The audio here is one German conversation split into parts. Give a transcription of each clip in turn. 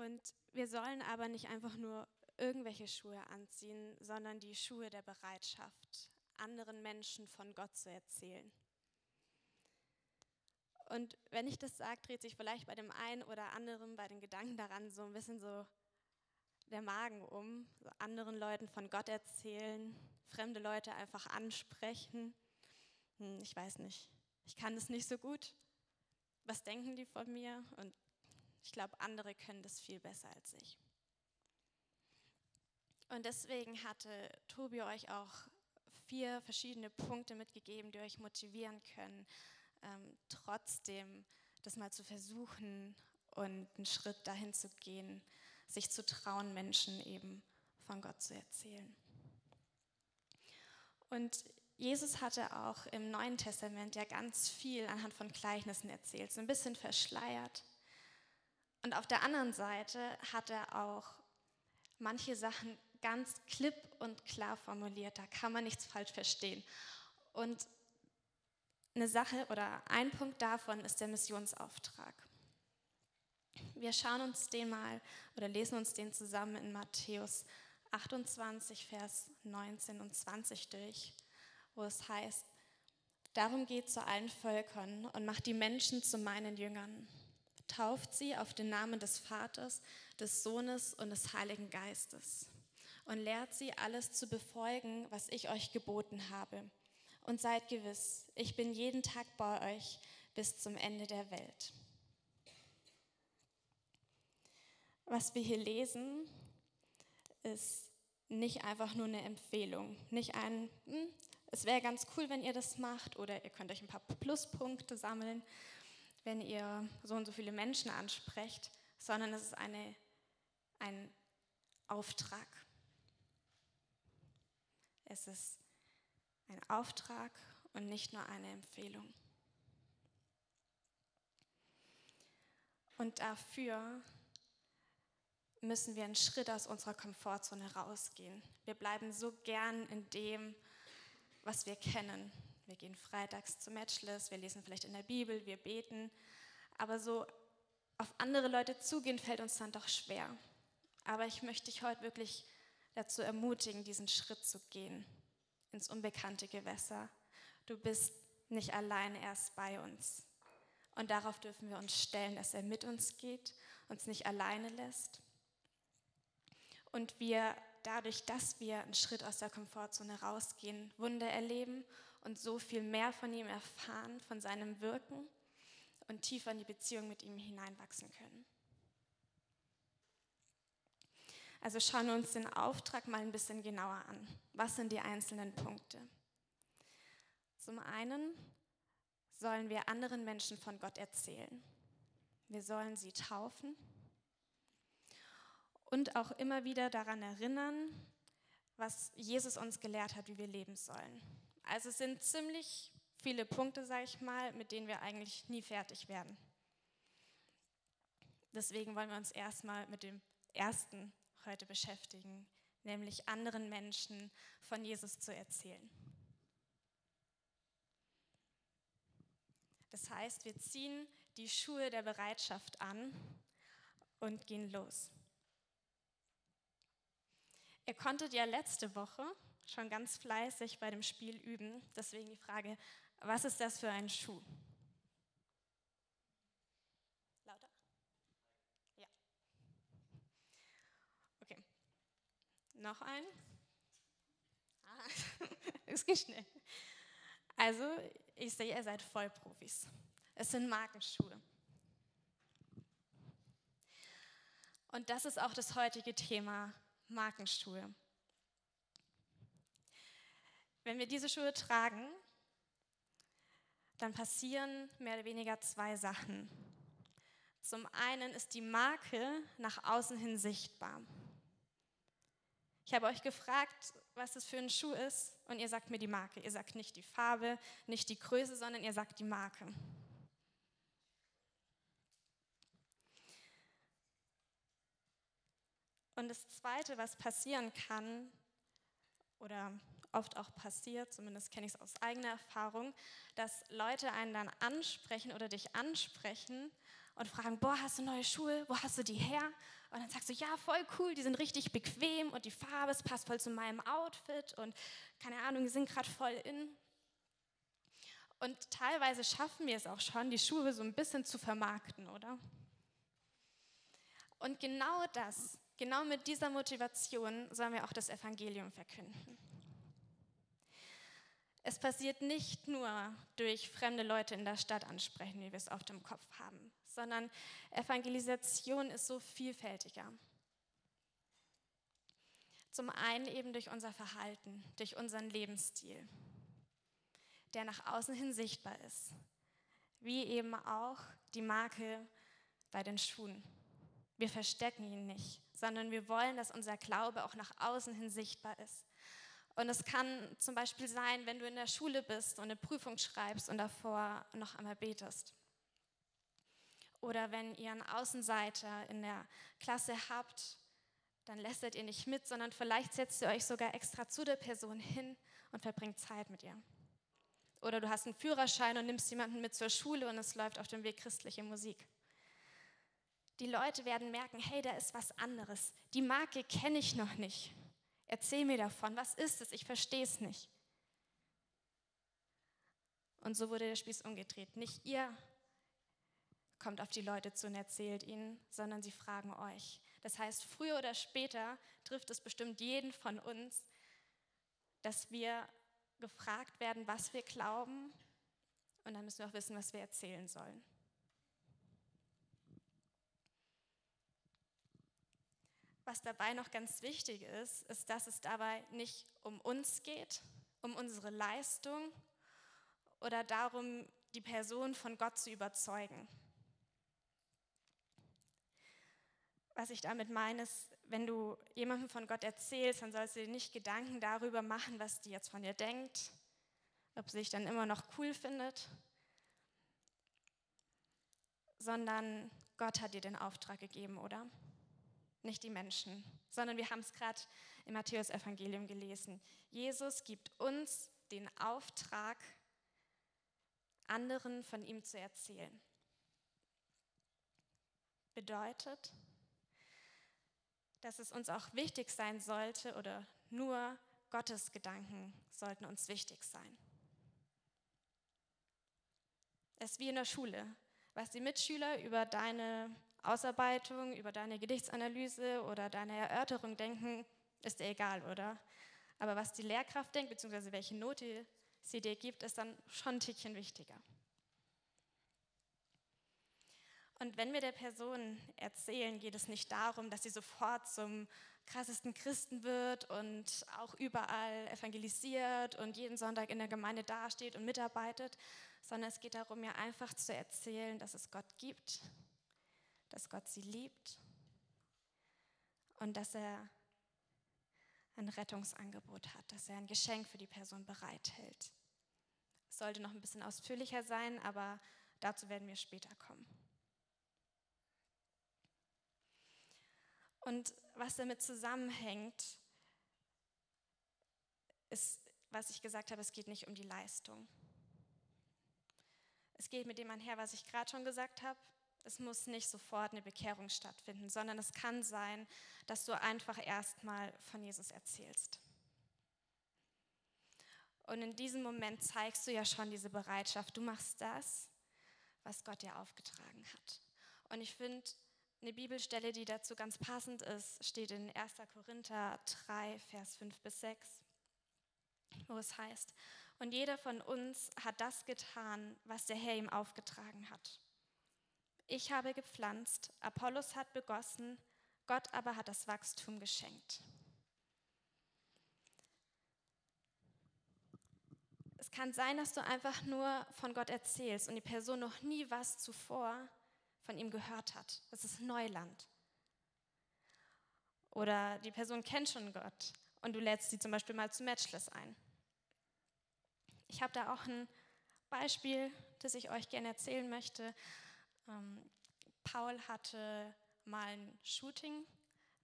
Und wir sollen aber nicht einfach nur irgendwelche Schuhe anziehen, sondern die Schuhe der Bereitschaft, anderen Menschen von Gott zu erzählen. Und wenn ich das sage, dreht sich vielleicht bei dem einen oder anderen bei den Gedanken daran so ein bisschen so der Magen um, so anderen Leuten von Gott erzählen, fremde Leute einfach ansprechen. Hm, ich weiß nicht, ich kann das nicht so gut. Was denken die von mir? Und ich glaube, andere können das viel besser als ich. Und deswegen hatte Tobi euch auch vier verschiedene Punkte mitgegeben, die euch motivieren können, ähm, trotzdem das mal zu versuchen und einen Schritt dahin zu gehen, sich zu trauen, Menschen eben von Gott zu erzählen. Und Jesus hatte auch im Neuen Testament ja ganz viel anhand von Gleichnissen erzählt, so ein bisschen verschleiert. Und auf der anderen Seite hat er auch manche Sachen ganz klipp und klar formuliert, da kann man nichts falsch verstehen. Und eine Sache oder ein Punkt davon ist der Missionsauftrag. Wir schauen uns den mal oder lesen uns den zusammen in Matthäus 28, Vers 19 und 20 durch, wo es heißt, Darum geht zu allen Völkern und macht die Menschen zu meinen Jüngern. Tauft sie auf den Namen des Vaters, des Sohnes und des Heiligen Geistes und lehrt sie alles zu befolgen, was ich euch geboten habe. Und seid gewiss, ich bin jeden Tag bei euch bis zum Ende der Welt. Was wir hier lesen, ist nicht einfach nur eine Empfehlung, nicht ein, hm, es wäre ganz cool, wenn ihr das macht oder ihr könnt euch ein paar Pluspunkte sammeln, wenn ihr so und so viele Menschen ansprecht, sondern es ist eine, ein Auftrag. Es ist ein Auftrag und nicht nur eine Empfehlung. Und dafür müssen wir einen Schritt aus unserer Komfortzone rausgehen. Wir bleiben so gern in dem, was wir kennen. Wir gehen freitags zu Matchless, wir lesen vielleicht in der Bibel, wir beten, aber so auf andere Leute zugehen fällt uns dann doch schwer. Aber ich möchte dich heute wirklich dazu ermutigen, diesen Schritt zu gehen ins unbekannte Gewässer. Du bist nicht allein, erst bei uns. Und darauf dürfen wir uns stellen, dass er mit uns geht, uns nicht alleine lässt und wir dadurch, dass wir einen Schritt aus der Komfortzone rausgehen, Wunder erleben und so viel mehr von ihm erfahren, von seinem Wirken und tiefer in die Beziehung mit ihm hineinwachsen können. Also schauen wir uns den Auftrag mal ein bisschen genauer an. Was sind die einzelnen Punkte? Zum einen sollen wir anderen Menschen von Gott erzählen. Wir sollen sie taufen und auch immer wieder daran erinnern, was Jesus uns gelehrt hat, wie wir leben sollen. Also es sind ziemlich viele Punkte, sage ich mal, mit denen wir eigentlich nie fertig werden. Deswegen wollen wir uns erstmal mit dem ersten heute beschäftigen, nämlich anderen Menschen von Jesus zu erzählen. Das heißt, wir ziehen die Schuhe der Bereitschaft an und gehen los. Ihr konntet ja letzte Woche schon ganz fleißig bei dem Spiel üben. Deswegen die Frage, was ist das für ein Schuh? Lauter? Ja. Okay. Noch ein? Ah, es geht schnell. Also, ich sehe, ihr seid Vollprofis. Es sind Markenschuhe. Und das ist auch das heutige Thema Markenschuhe. Wenn wir diese Schuhe tragen, dann passieren mehr oder weniger zwei Sachen. Zum einen ist die Marke nach außen hin sichtbar. Ich habe euch gefragt, was das für ein Schuh ist, und ihr sagt mir die Marke. Ihr sagt nicht die Farbe, nicht die Größe, sondern ihr sagt die Marke. Und das Zweite, was passieren kann, oder oft auch passiert, zumindest kenne ich es aus eigener Erfahrung, dass Leute einen dann ansprechen oder dich ansprechen und fragen, boah, hast du neue Schuhe? Wo hast du die her? Und dann sagst du, ja, voll cool, die sind richtig bequem und die Farbe, es passt voll zu meinem Outfit und keine Ahnung, die sind gerade voll in. Und teilweise schaffen wir es auch schon, die Schuhe so ein bisschen zu vermarkten, oder? Und genau das, genau mit dieser Motivation sollen wir auch das Evangelium verkünden. Es passiert nicht nur durch fremde Leute in der Stadt ansprechen, wie wir es auf dem Kopf haben, sondern Evangelisation ist so vielfältiger. Zum einen eben durch unser Verhalten, durch unseren Lebensstil, der nach außen hin sichtbar ist, wie eben auch die Marke bei den Schuhen. Wir verstecken ihn nicht, sondern wir wollen, dass unser Glaube auch nach außen hin sichtbar ist. Und es kann zum Beispiel sein, wenn du in der Schule bist und eine Prüfung schreibst und davor noch einmal betest. Oder wenn ihr einen Außenseiter in der Klasse habt, dann lästert ihr nicht mit, sondern vielleicht setzt ihr euch sogar extra zu der Person hin und verbringt Zeit mit ihr. Oder du hast einen Führerschein und nimmst jemanden mit zur Schule und es läuft auf dem Weg christliche Musik. Die Leute werden merken, hey, da ist was anderes. Die Marke kenne ich noch nicht. Erzähl mir davon. Was ist es? Ich verstehe es nicht. Und so wurde der Spieß umgedreht. Nicht ihr kommt auf die Leute zu und erzählt ihnen, sondern sie fragen euch. Das heißt, früher oder später trifft es bestimmt jeden von uns, dass wir gefragt werden, was wir glauben. Und dann müssen wir auch wissen, was wir erzählen sollen. Was dabei noch ganz wichtig ist, ist, dass es dabei nicht um uns geht, um unsere Leistung oder darum, die Person von Gott zu überzeugen. Was ich damit meine, ist, wenn du jemandem von Gott erzählst, dann sollst du dir nicht Gedanken darüber machen, was die jetzt von dir denkt, ob sie sich dann immer noch cool findet, sondern Gott hat dir den Auftrag gegeben, oder? Nicht die Menschen, sondern wir haben es gerade im Matthäus-Evangelium gelesen. Jesus gibt uns den Auftrag, anderen von ihm zu erzählen. Bedeutet, dass es uns auch wichtig sein sollte oder nur Gottes Gedanken sollten uns wichtig sein. Es ist wie in der Schule, was die Mitschüler über deine Ausarbeitung, über deine Gedichtsanalyse oder deine Erörterung denken, ist dir egal, oder? Aber was die Lehrkraft denkt, beziehungsweise welche Note sie dir gibt, ist dann schon ein Tickchen wichtiger. Und wenn wir der Person erzählen, geht es nicht darum, dass sie sofort zum krassesten Christen wird und auch überall evangelisiert und jeden Sonntag in der Gemeinde dasteht und mitarbeitet, sondern es geht darum, ihr einfach zu erzählen, dass es Gott gibt, dass Gott sie liebt und dass er ein Rettungsangebot hat, dass er ein Geschenk für die Person bereithält. Es sollte noch ein bisschen ausführlicher sein, aber dazu werden wir später kommen. Und was damit zusammenhängt, ist, was ich gesagt habe, es geht nicht um die Leistung. Es geht mit dem einher, was ich gerade schon gesagt habe. Es muss nicht sofort eine Bekehrung stattfinden, sondern es kann sein, dass du einfach erstmal von Jesus erzählst. Und in diesem Moment zeigst du ja schon diese Bereitschaft. Du machst das, was Gott dir aufgetragen hat. Und ich finde, eine Bibelstelle, die dazu ganz passend ist, steht in 1. Korinther 3, Vers 5 bis 6, wo es heißt, und jeder von uns hat das getan, was der Herr ihm aufgetragen hat. Ich habe gepflanzt, Apollos hat begossen, Gott aber hat das Wachstum geschenkt. Es kann sein, dass du einfach nur von Gott erzählst und die Person noch nie was zuvor von ihm gehört hat. Das ist Neuland. Oder die Person kennt schon Gott und du lädst sie zum Beispiel mal zu Matchless ein. Ich habe da auch ein Beispiel, das ich euch gerne erzählen möchte. Ähm, Paul hatte mal ein Shooting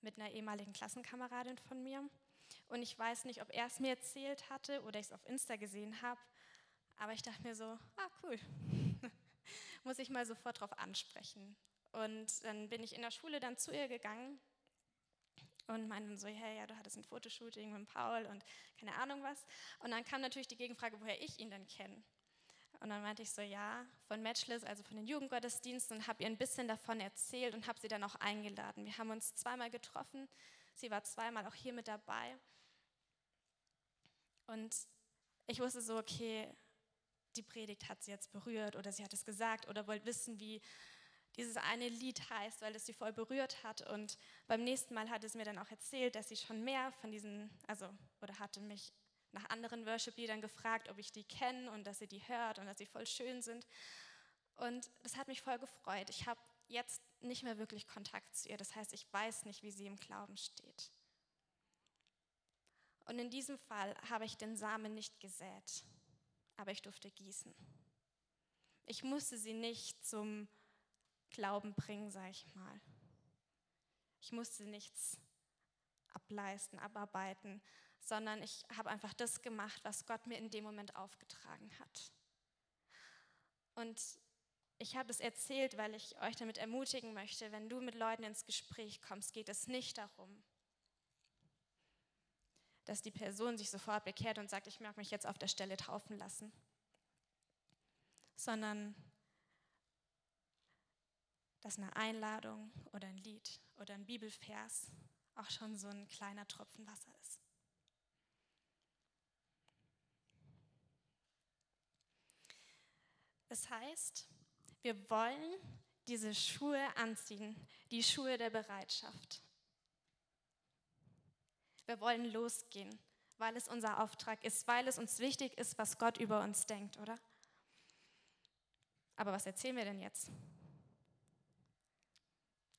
mit einer ehemaligen Klassenkameradin von mir. Und ich weiß nicht, ob er es mir erzählt hatte oder ich es auf Insta gesehen habe. Aber ich dachte mir so, ah cool, muss ich mal sofort darauf ansprechen. Und dann bin ich in der Schule dann zu ihr gegangen und meinte so, hey, ja, du hattest ein Fotoshooting mit Paul und keine Ahnung was. Und dann kam natürlich die Gegenfrage, woher ich ihn denn kenne. Und dann meinte ich so, ja, von Matchless, also von den Jugendgottesdiensten und habe ihr ein bisschen davon erzählt und habe sie dann auch eingeladen. Wir haben uns zweimal getroffen, sie war zweimal auch hier mit dabei. Und ich wusste so, okay, die Predigt hat sie jetzt berührt oder sie hat es gesagt oder wollte wissen, wie dieses eine Lied heißt, weil es sie voll berührt hat. Und beim nächsten Mal hat es mir dann auch erzählt, dass sie schon mehr von diesen, also, oder hatte mich nach anderen Worship-Liedern gefragt, ob ich die kenne und dass sie die hört und dass sie voll schön sind. Und das hat mich voll gefreut. Ich habe jetzt nicht mehr wirklich Kontakt zu ihr. Das heißt, ich weiß nicht, wie sie im Glauben steht. Und in diesem Fall habe ich den Samen nicht gesät, aber ich durfte gießen. Ich musste sie nicht zum Glauben bringen, sage ich mal. Ich musste nichts ableisten, abarbeiten, sondern ich habe einfach das gemacht, was Gott mir in dem Moment aufgetragen hat. Und ich habe es erzählt, weil ich euch damit ermutigen möchte, wenn du mit Leuten ins Gespräch kommst, geht es nicht darum, dass die Person sich sofort bekehrt und sagt, ich mag mich jetzt auf der Stelle taufen lassen, sondern dass eine Einladung oder ein Lied oder ein Bibelvers auch schon so ein kleiner Tropfen Wasser ist. Das heißt, wir wollen diese Schuhe anziehen, die Schuhe der Bereitschaft. Wir wollen losgehen, weil es unser Auftrag ist, weil es uns wichtig ist, was Gott über uns denkt, oder? Aber was erzählen wir denn jetzt?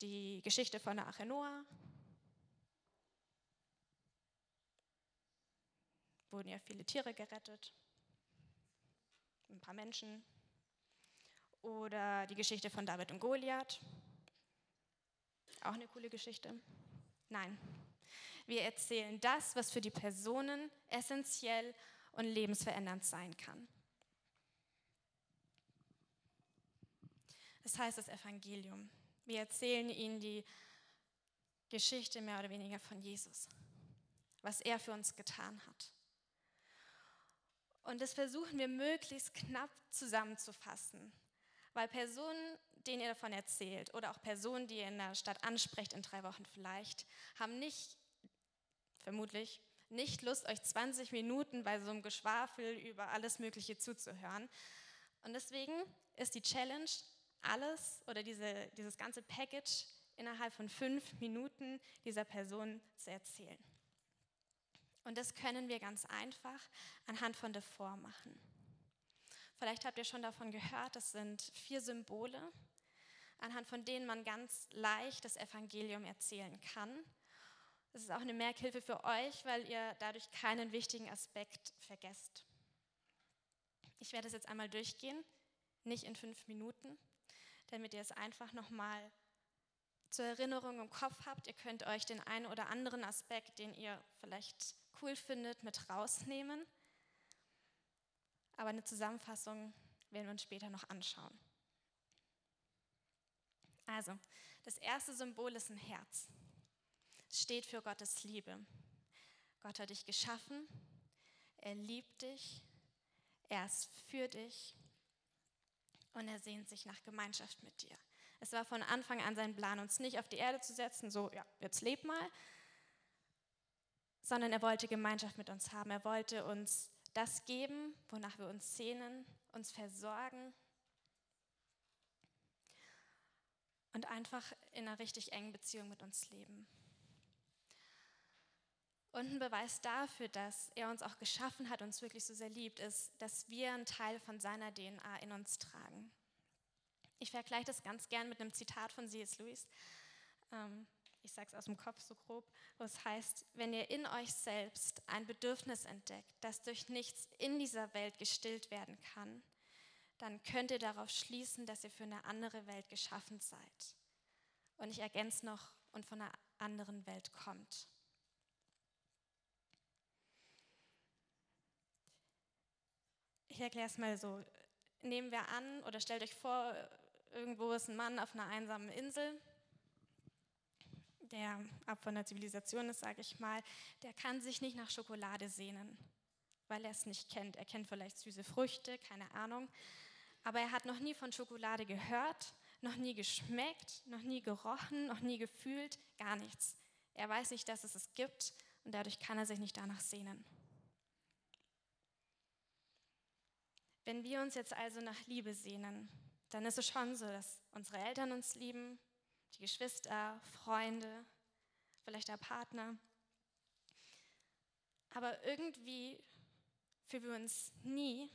Die Geschichte von der Arche Noah. Wurden ja viele Tiere gerettet, ein paar Menschen. Oder die Geschichte von David und Goliath. Auch eine coole Geschichte. Nein, wir erzählen das, was für die Personen essentiell und lebensverändernd sein kann. Das heißt das Evangelium. Wir erzählen ihnen die Geschichte mehr oder weniger von Jesus, was er für uns getan hat. Und das versuchen wir möglichst knapp zusammenzufassen, weil Personen, denen ihr davon erzählt oder auch Personen, die ihr in der Stadt ansprecht in drei Wochen vielleicht, haben nicht vermutlich nicht Lust, euch 20 Minuten bei so einem Geschwafel über alles Mögliche zuzuhören. Und deswegen ist die Challenge, alles oder diese, dieses ganze Package innerhalb von fünf Minuten dieser Person zu erzählen. Und das können wir ganz einfach anhand von der Form machen. Vielleicht habt ihr schon davon gehört, das sind vier Symbole, anhand von denen man ganz leicht das Evangelium erzählen kann das ist auch eine Merkhilfe für euch, weil ihr dadurch keinen wichtigen Aspekt vergesst. Ich werde es jetzt einmal durchgehen, nicht in fünf Minuten, damit ihr es einfach nochmal zur Erinnerung im Kopf habt. Ihr könnt euch den einen oder anderen Aspekt, den ihr vielleicht cool findet, mit rausnehmen. Aber eine Zusammenfassung werden wir uns später noch anschauen. Also, das erste Symbol ist ein Herz steht für Gottes Liebe. Gott hat dich geschaffen, er liebt dich, er ist für dich und er sehnt sich nach Gemeinschaft mit dir. Es war von Anfang an sein Plan, uns nicht auf die Erde zu setzen, so, ja, jetzt leb mal, sondern er wollte Gemeinschaft mit uns haben. Er wollte uns das geben, wonach wir uns sehnen, uns versorgen und einfach in einer richtig engen Beziehung mit uns leben. Und ein Beweis dafür, dass er uns auch geschaffen hat, uns wirklich so sehr liebt, ist, dass wir einen Teil von seiner DNA in uns tragen. Ich vergleiche das ganz gern mit einem Zitat von C.S. Lewis. Ähm, ich sage es aus dem Kopf so grob, wo es heißt, wenn ihr in euch selbst ein Bedürfnis entdeckt, das durch nichts in dieser Welt gestillt werden kann, dann könnt ihr darauf schließen, dass ihr für eine andere Welt geschaffen seid. Und ich ergänze noch, und von einer anderen Welt kommt. Ich erkläre es mal so. Nehmen wir an oder stellt euch vor, irgendwo ist ein Mann auf einer einsamen Insel, der ab von der Zivilisation ist, sage ich mal, der kann sich nicht nach Schokolade sehnen, weil er es nicht kennt. Er kennt vielleicht süße Früchte, keine Ahnung, aber er hat noch nie von Schokolade gehört, noch nie geschmeckt, noch nie gerochen, noch nie gefühlt, gar nichts. Er weiß nicht, dass es es gibt und dadurch kann er sich nicht danach sehnen. Wenn wir uns jetzt also nach Liebe sehnen, dann ist es schon so, dass unsere Eltern uns lieben, die Geschwister, Freunde, vielleicht der Partner. Aber irgendwie fühlen wir uns nie,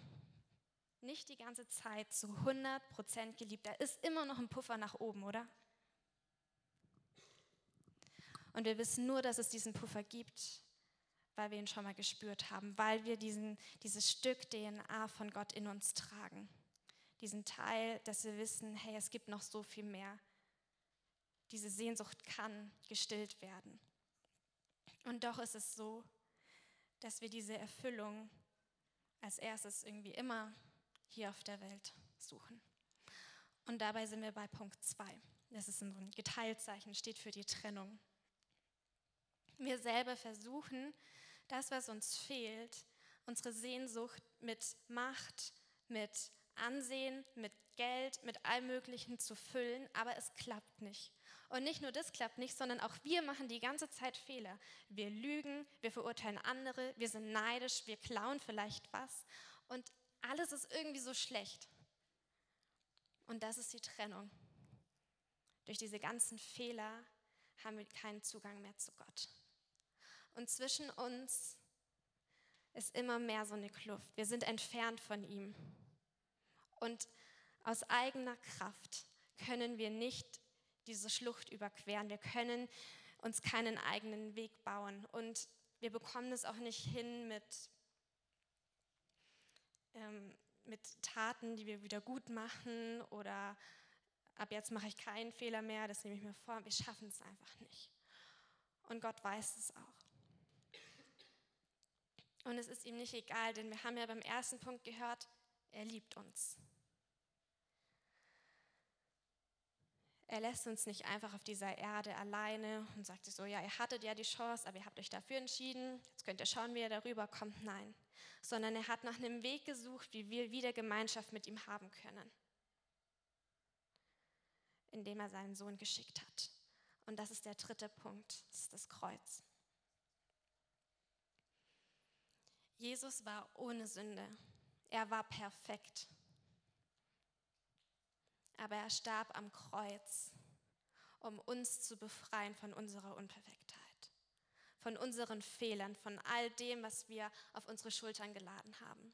nicht die ganze Zeit zu 100 Prozent geliebt. Da ist immer noch ein Puffer nach oben, oder? Und wir wissen nur, dass es diesen Puffer gibt, weil wir ihn schon mal gespürt haben, weil wir diesen, dieses Stück DNA von Gott in uns tragen. Diesen Teil, dass wir wissen, hey, es gibt noch so viel mehr. Diese Sehnsucht kann gestillt werden. Und doch ist es so, dass wir diese Erfüllung als erstes irgendwie immer hier auf der Welt suchen. Und dabei sind wir bei Punkt 2. Das ist so ein Geteiltzeichen, steht für die Trennung. Wir selber versuchen, das, was uns fehlt, unsere Sehnsucht mit Macht, mit Ansehen, mit Geld, mit allem Möglichen zu füllen, aber es klappt nicht. Und nicht nur das klappt nicht, sondern auch wir machen die ganze Zeit Fehler. Wir lügen, wir verurteilen andere, wir sind neidisch, wir klauen vielleicht was und alles ist irgendwie so schlecht. Und das ist die Trennung. Durch diese ganzen Fehler haben wir keinen Zugang mehr zu Gott. Und zwischen uns ist immer mehr so eine Kluft. Wir sind entfernt von ihm. Und aus eigener Kraft können wir nicht diese Schlucht überqueren. Wir können uns keinen eigenen Weg bauen. Und wir bekommen es auch nicht hin mit, ähm, mit Taten, die wir wieder gut machen oder ab jetzt mache ich keinen Fehler mehr, das nehme ich mir vor. Wir schaffen es einfach nicht. Und Gott weiß es auch. Und es ist ihm nicht egal, denn wir haben ja beim ersten Punkt gehört, er liebt uns. Er lässt uns nicht einfach auf dieser Erde alleine und sagt so, ja, ihr hattet ja die Chance, aber ihr habt euch dafür entschieden, jetzt könnt ihr schauen, wie ihr darüber kommt. Nein, sondern er hat nach einem Weg gesucht, wie wir wieder Gemeinschaft mit ihm haben können, indem er seinen Sohn geschickt hat. Und das ist der dritte Punkt, das ist das Kreuz. Jesus war ohne Sünde. Er war perfekt. Aber er starb am Kreuz, um uns zu befreien von unserer Unperfektheit, von unseren Fehlern, von all dem, was wir auf unsere Schultern geladen haben.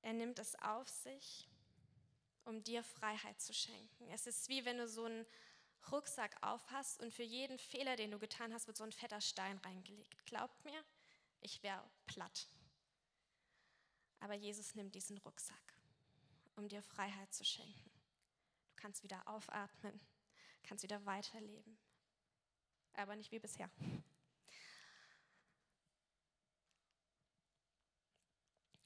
Er nimmt es auf sich, um dir Freiheit zu schenken. Es ist wie wenn du so einen Rucksack aufhast und für jeden Fehler, den du getan hast, wird so ein fetter Stein reingelegt. Glaubt mir, ich wäre platt. Aber Jesus nimmt diesen Rucksack, um dir Freiheit zu schenken. Du kannst wieder aufatmen, kannst wieder weiterleben. Aber nicht wie bisher.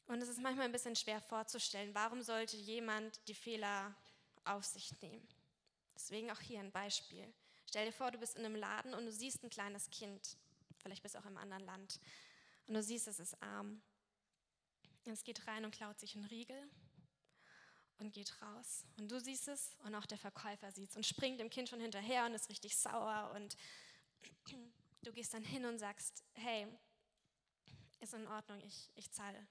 Und es ist manchmal ein bisschen schwer vorzustellen, warum sollte jemand die Fehler auf sich nehmen? Deswegen auch hier ein Beispiel. Stell dir vor, du bist in einem Laden und du siehst ein kleines Kind, vielleicht bist du auch im anderen Land, und du siehst, es ist arm. Es geht rein und klaut sich einen Riegel und geht raus. Und du siehst es und auch der Verkäufer sieht es und springt dem Kind schon hinterher und ist richtig sauer. Und du gehst dann hin und sagst, hey, ist in Ordnung, ich, ich zahle.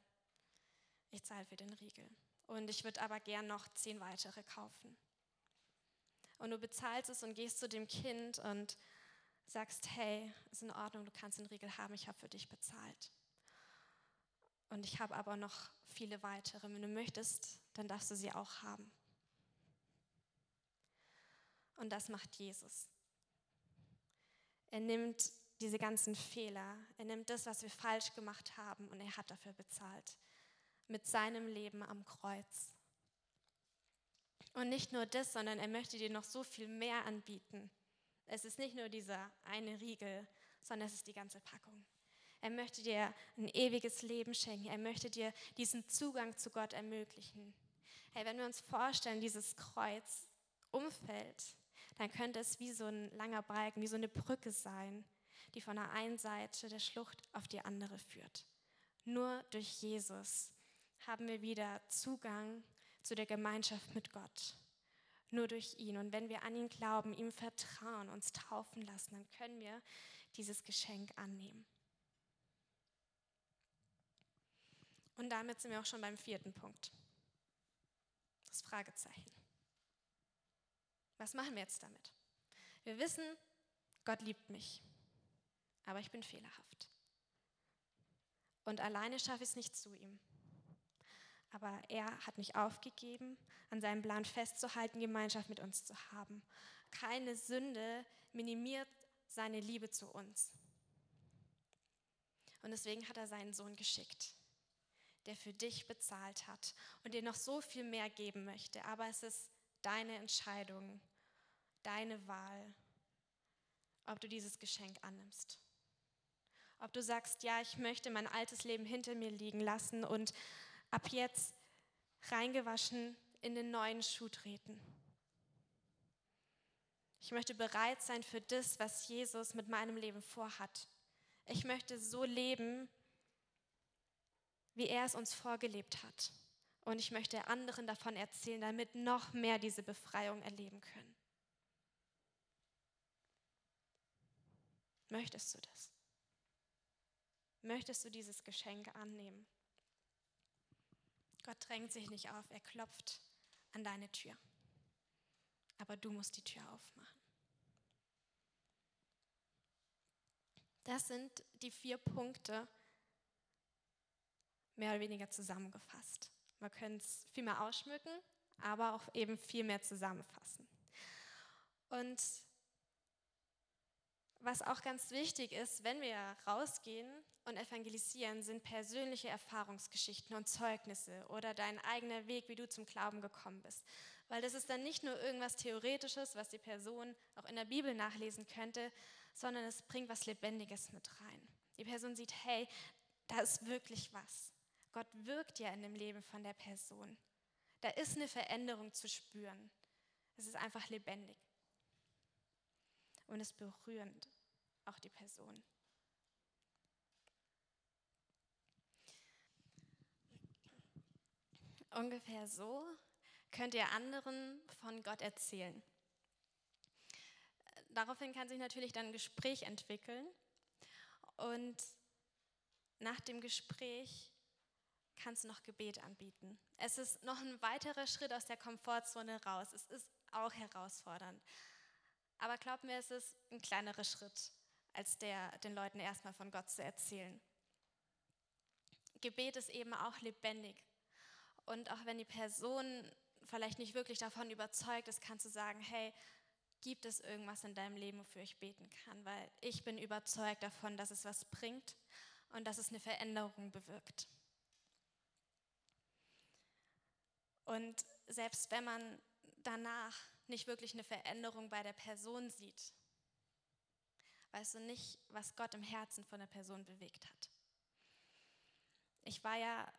Ich zahle für den Riegel. Und ich würde aber gern noch zehn weitere kaufen. Und du bezahlst es und gehst zu dem Kind und sagst, hey, ist in Ordnung, du kannst den Riegel haben, ich habe für dich bezahlt. Und ich habe aber noch viele weitere. Wenn du möchtest, dann darfst du sie auch haben. Und das macht Jesus. Er nimmt diese ganzen Fehler, er nimmt das, was wir falsch gemacht haben und er hat dafür bezahlt. Mit seinem Leben am Kreuz. Und nicht nur das, sondern er möchte dir noch so viel mehr anbieten. Es ist nicht nur dieser eine Riegel, sondern es ist die ganze Packung. Er möchte dir ein ewiges Leben schenken. Er möchte dir diesen Zugang zu Gott ermöglichen. Hey, wenn wir uns vorstellen, dieses Kreuz umfällt, dann könnte es wie so ein langer Balken, wie so eine Brücke sein, die von der einen Seite der Schlucht auf die andere führt. Nur durch Jesus haben wir wieder Zugang zu der Gemeinschaft mit Gott. Nur durch ihn. Und wenn wir an ihn glauben, ihm vertrauen, uns taufen lassen, dann können wir dieses Geschenk annehmen. Und damit sind wir auch schon beim vierten Punkt. Das Fragezeichen. Was machen wir jetzt damit? Wir wissen, Gott liebt mich, aber ich bin fehlerhaft. Und alleine schaffe ich es nicht zu ihm. Aber er hat mich aufgegeben, an seinem Plan festzuhalten, Gemeinschaft mit uns zu haben. Keine Sünde minimiert seine Liebe zu uns. Und deswegen hat er seinen Sohn geschickt, der für dich bezahlt hat und dir noch so viel mehr geben möchte. Aber es ist deine Entscheidung, deine Wahl, ob du dieses Geschenk annimmst. Ob du sagst, ja, ich möchte mein altes Leben hinter mir liegen lassen und ab jetzt reingewaschen in den neuen Schuh treten. Ich möchte bereit sein für das, was Jesus mit meinem Leben vorhat. Ich möchte so leben, wie er es uns vorgelebt hat. Und ich möchte anderen davon erzählen, damit noch mehr diese Befreiung erleben können. Möchtest du das? Möchtest du dieses Geschenk annehmen? Gott drängt sich nicht auf, er klopft an deine Tür. Aber du musst die Tür aufmachen. Das sind die vier Punkte, mehr oder weniger zusammengefasst. Man könnte es viel mehr ausschmücken, aber auch eben viel mehr zusammenfassen. Und was auch ganz wichtig ist, wenn wir rausgehen und evangelisieren, sind persönliche Erfahrungsgeschichten und Zeugnisse oder dein eigener Weg, wie du zum Glauben gekommen bist. Weil das ist dann nicht nur irgendwas Theoretisches, was die Person auch in der Bibel nachlesen könnte, sondern es bringt was Lebendiges mit rein. Die Person sieht, hey, da ist wirklich was. Gott wirkt ja in dem Leben von der Person. Da ist eine Veränderung zu spüren. Es ist einfach lebendig. Und es berührend, auch die Person. Ungefähr so könnt ihr anderen von Gott erzählen. Daraufhin kann sich natürlich dann ein Gespräch entwickeln und nach dem Gespräch kannst du noch Gebet anbieten. Es ist noch ein weiterer Schritt aus der Komfortzone raus. Es ist auch herausfordernd. Aber glaub mir, es ist ein kleinerer Schritt, als der, den Leuten erstmal von Gott zu erzählen. Gebet ist eben auch lebendig. Und auch wenn die Person vielleicht nicht wirklich davon überzeugt ist, kannst du sagen, hey, gibt es irgendwas in deinem Leben, wofür ich beten kann? Weil ich bin überzeugt davon, dass es was bringt und dass es eine Veränderung bewirkt. Und selbst wenn man danach nicht wirklich eine Veränderung bei der Person sieht, weißt du nicht, was Gott im Herzen von der Person bewegt hat. Ich war ja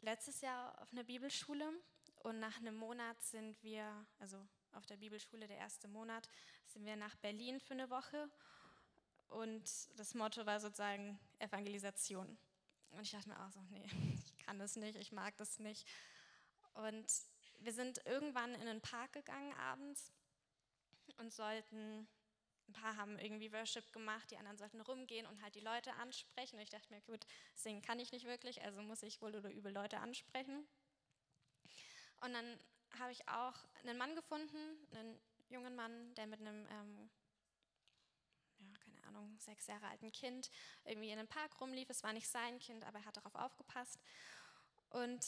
letztes Jahr auf einer Bibelschule und nach einem Monat sind wir, also auf der Bibelschule, der erste Monat, sind wir nach Berlin für eine Woche und das Motto war sozusagen Evangelisation. Und ich dachte mir auch so, nee, ich kann das nicht, ich mag das nicht. Und wir sind irgendwann in einen Park gegangen abends und sollten, ein paar haben irgendwie Worship gemacht, die anderen sollten rumgehen und halt die Leute ansprechen. Und ich dachte mir, gut, singen kann ich nicht wirklich, also muss ich wohl oder übel Leute ansprechen. Und dann habe ich auch einen Mann gefunden, einen jungen Mann, der mit einem, ähm, ja, keine Ahnung, sechs Jahre alten Kind irgendwie in einem Park rumlief. Es war nicht sein Kind, aber er hat darauf aufgepasst. Und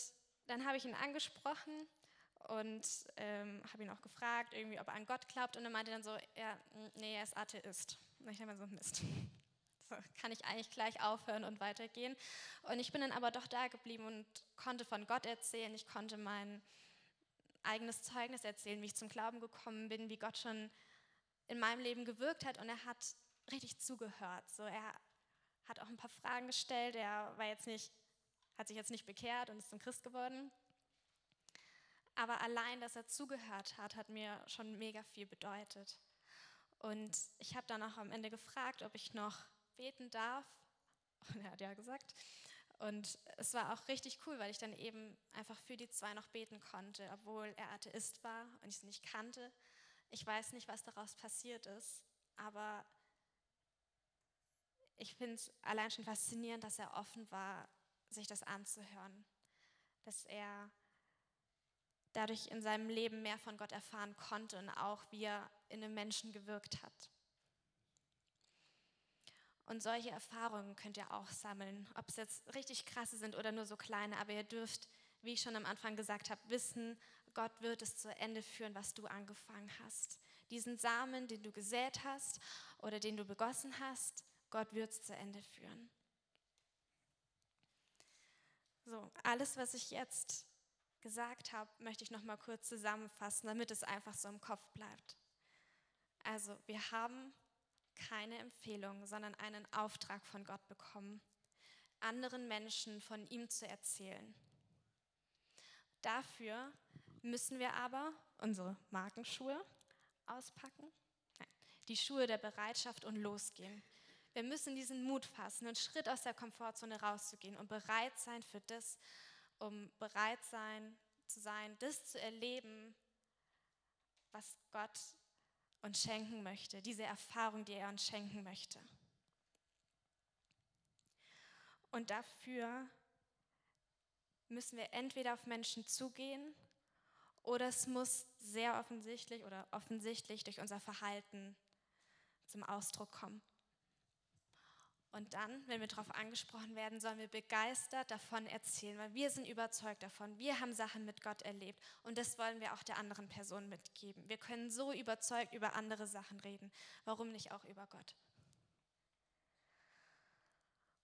dann habe ich ihn angesprochen und ähm, habe ihn auch gefragt, irgendwie, ob er an Gott glaubt. Und er meinte dann so, ja, nee, er ist Atheist. Und ich dachte mir so, Mist. So, kann ich eigentlich gleich aufhören und weitergehen. Und ich bin dann aber doch da geblieben und konnte von Gott erzählen. Ich konnte mein eigenes Zeugnis erzählen, wie ich zum Glauben gekommen bin, wie Gott schon in meinem Leben gewirkt hat. Und er hat richtig zugehört. So, er hat auch ein paar Fragen gestellt. Er war jetzt nicht, hat sich jetzt nicht bekehrt und ist zum Christ geworden. Aber allein, dass er zugehört hat, hat mir schon mega viel bedeutet. Und ich habe dann auch am Ende gefragt, ob ich noch beten darf. Und er hat ja gesagt. Und es war auch richtig cool, weil ich dann eben einfach für die zwei noch beten konnte, obwohl er Atheist war und ich es nicht kannte. Ich weiß nicht, was daraus passiert ist, aber ich finde es allein schon faszinierend, dass er offen war, sich das anzuhören. Dass er dadurch in seinem Leben mehr von Gott erfahren konnte und auch wie er in einem Menschen gewirkt hat. Und solche Erfahrungen könnt ihr auch sammeln, ob es jetzt richtig krasse sind oder nur so kleine, aber ihr dürft, wie ich schon am Anfang gesagt habe, wissen, Gott wird es zu Ende führen, was du angefangen hast. Diesen Samen, den du gesät hast oder den du begossen hast, Gott wird es zu Ende führen. So, alles, was ich jetzt gesagt habe, möchte ich noch mal kurz zusammenfassen, damit es einfach so im Kopf bleibt. Also, wir haben keine Empfehlung, sondern einen Auftrag von Gott bekommen, anderen Menschen von ihm zu erzählen. Dafür müssen wir aber unsere Markenschuhe auspacken, die Schuhe der Bereitschaft und losgehen. Wir müssen diesen Mut fassen, einen Schritt aus der Komfortzone rauszugehen und bereit sein für das, um bereit sein zu sein, das zu erleben, was Gott uns schenken möchte, diese Erfahrung, die er uns schenken möchte. Und dafür müssen wir entweder auf Menschen zugehen oder es muss sehr offensichtlich oder offensichtlich durch unser Verhalten zum Ausdruck kommen. Und dann, wenn wir darauf angesprochen werden, sollen wir begeistert davon erzählen, weil wir sind überzeugt davon. Wir haben Sachen mit Gott erlebt und das wollen wir auch der anderen Person mitgeben. Wir können so überzeugt über andere Sachen reden. Warum nicht auch über Gott?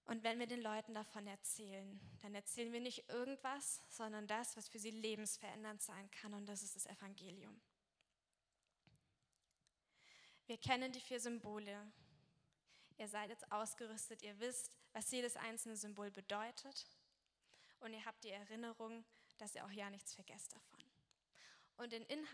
Und wenn wir den Leuten davon erzählen, dann erzählen wir nicht irgendwas, sondern das, was für sie lebensverändernd sein kann und das ist das Evangelium. Wir kennen die vier Symbole, Ihr seid jetzt ausgerüstet, ihr wisst, was jedes einzelne Symbol bedeutet und ihr habt die Erinnerung, dass ihr auch ja nichts vergesst davon. Und den Inhalt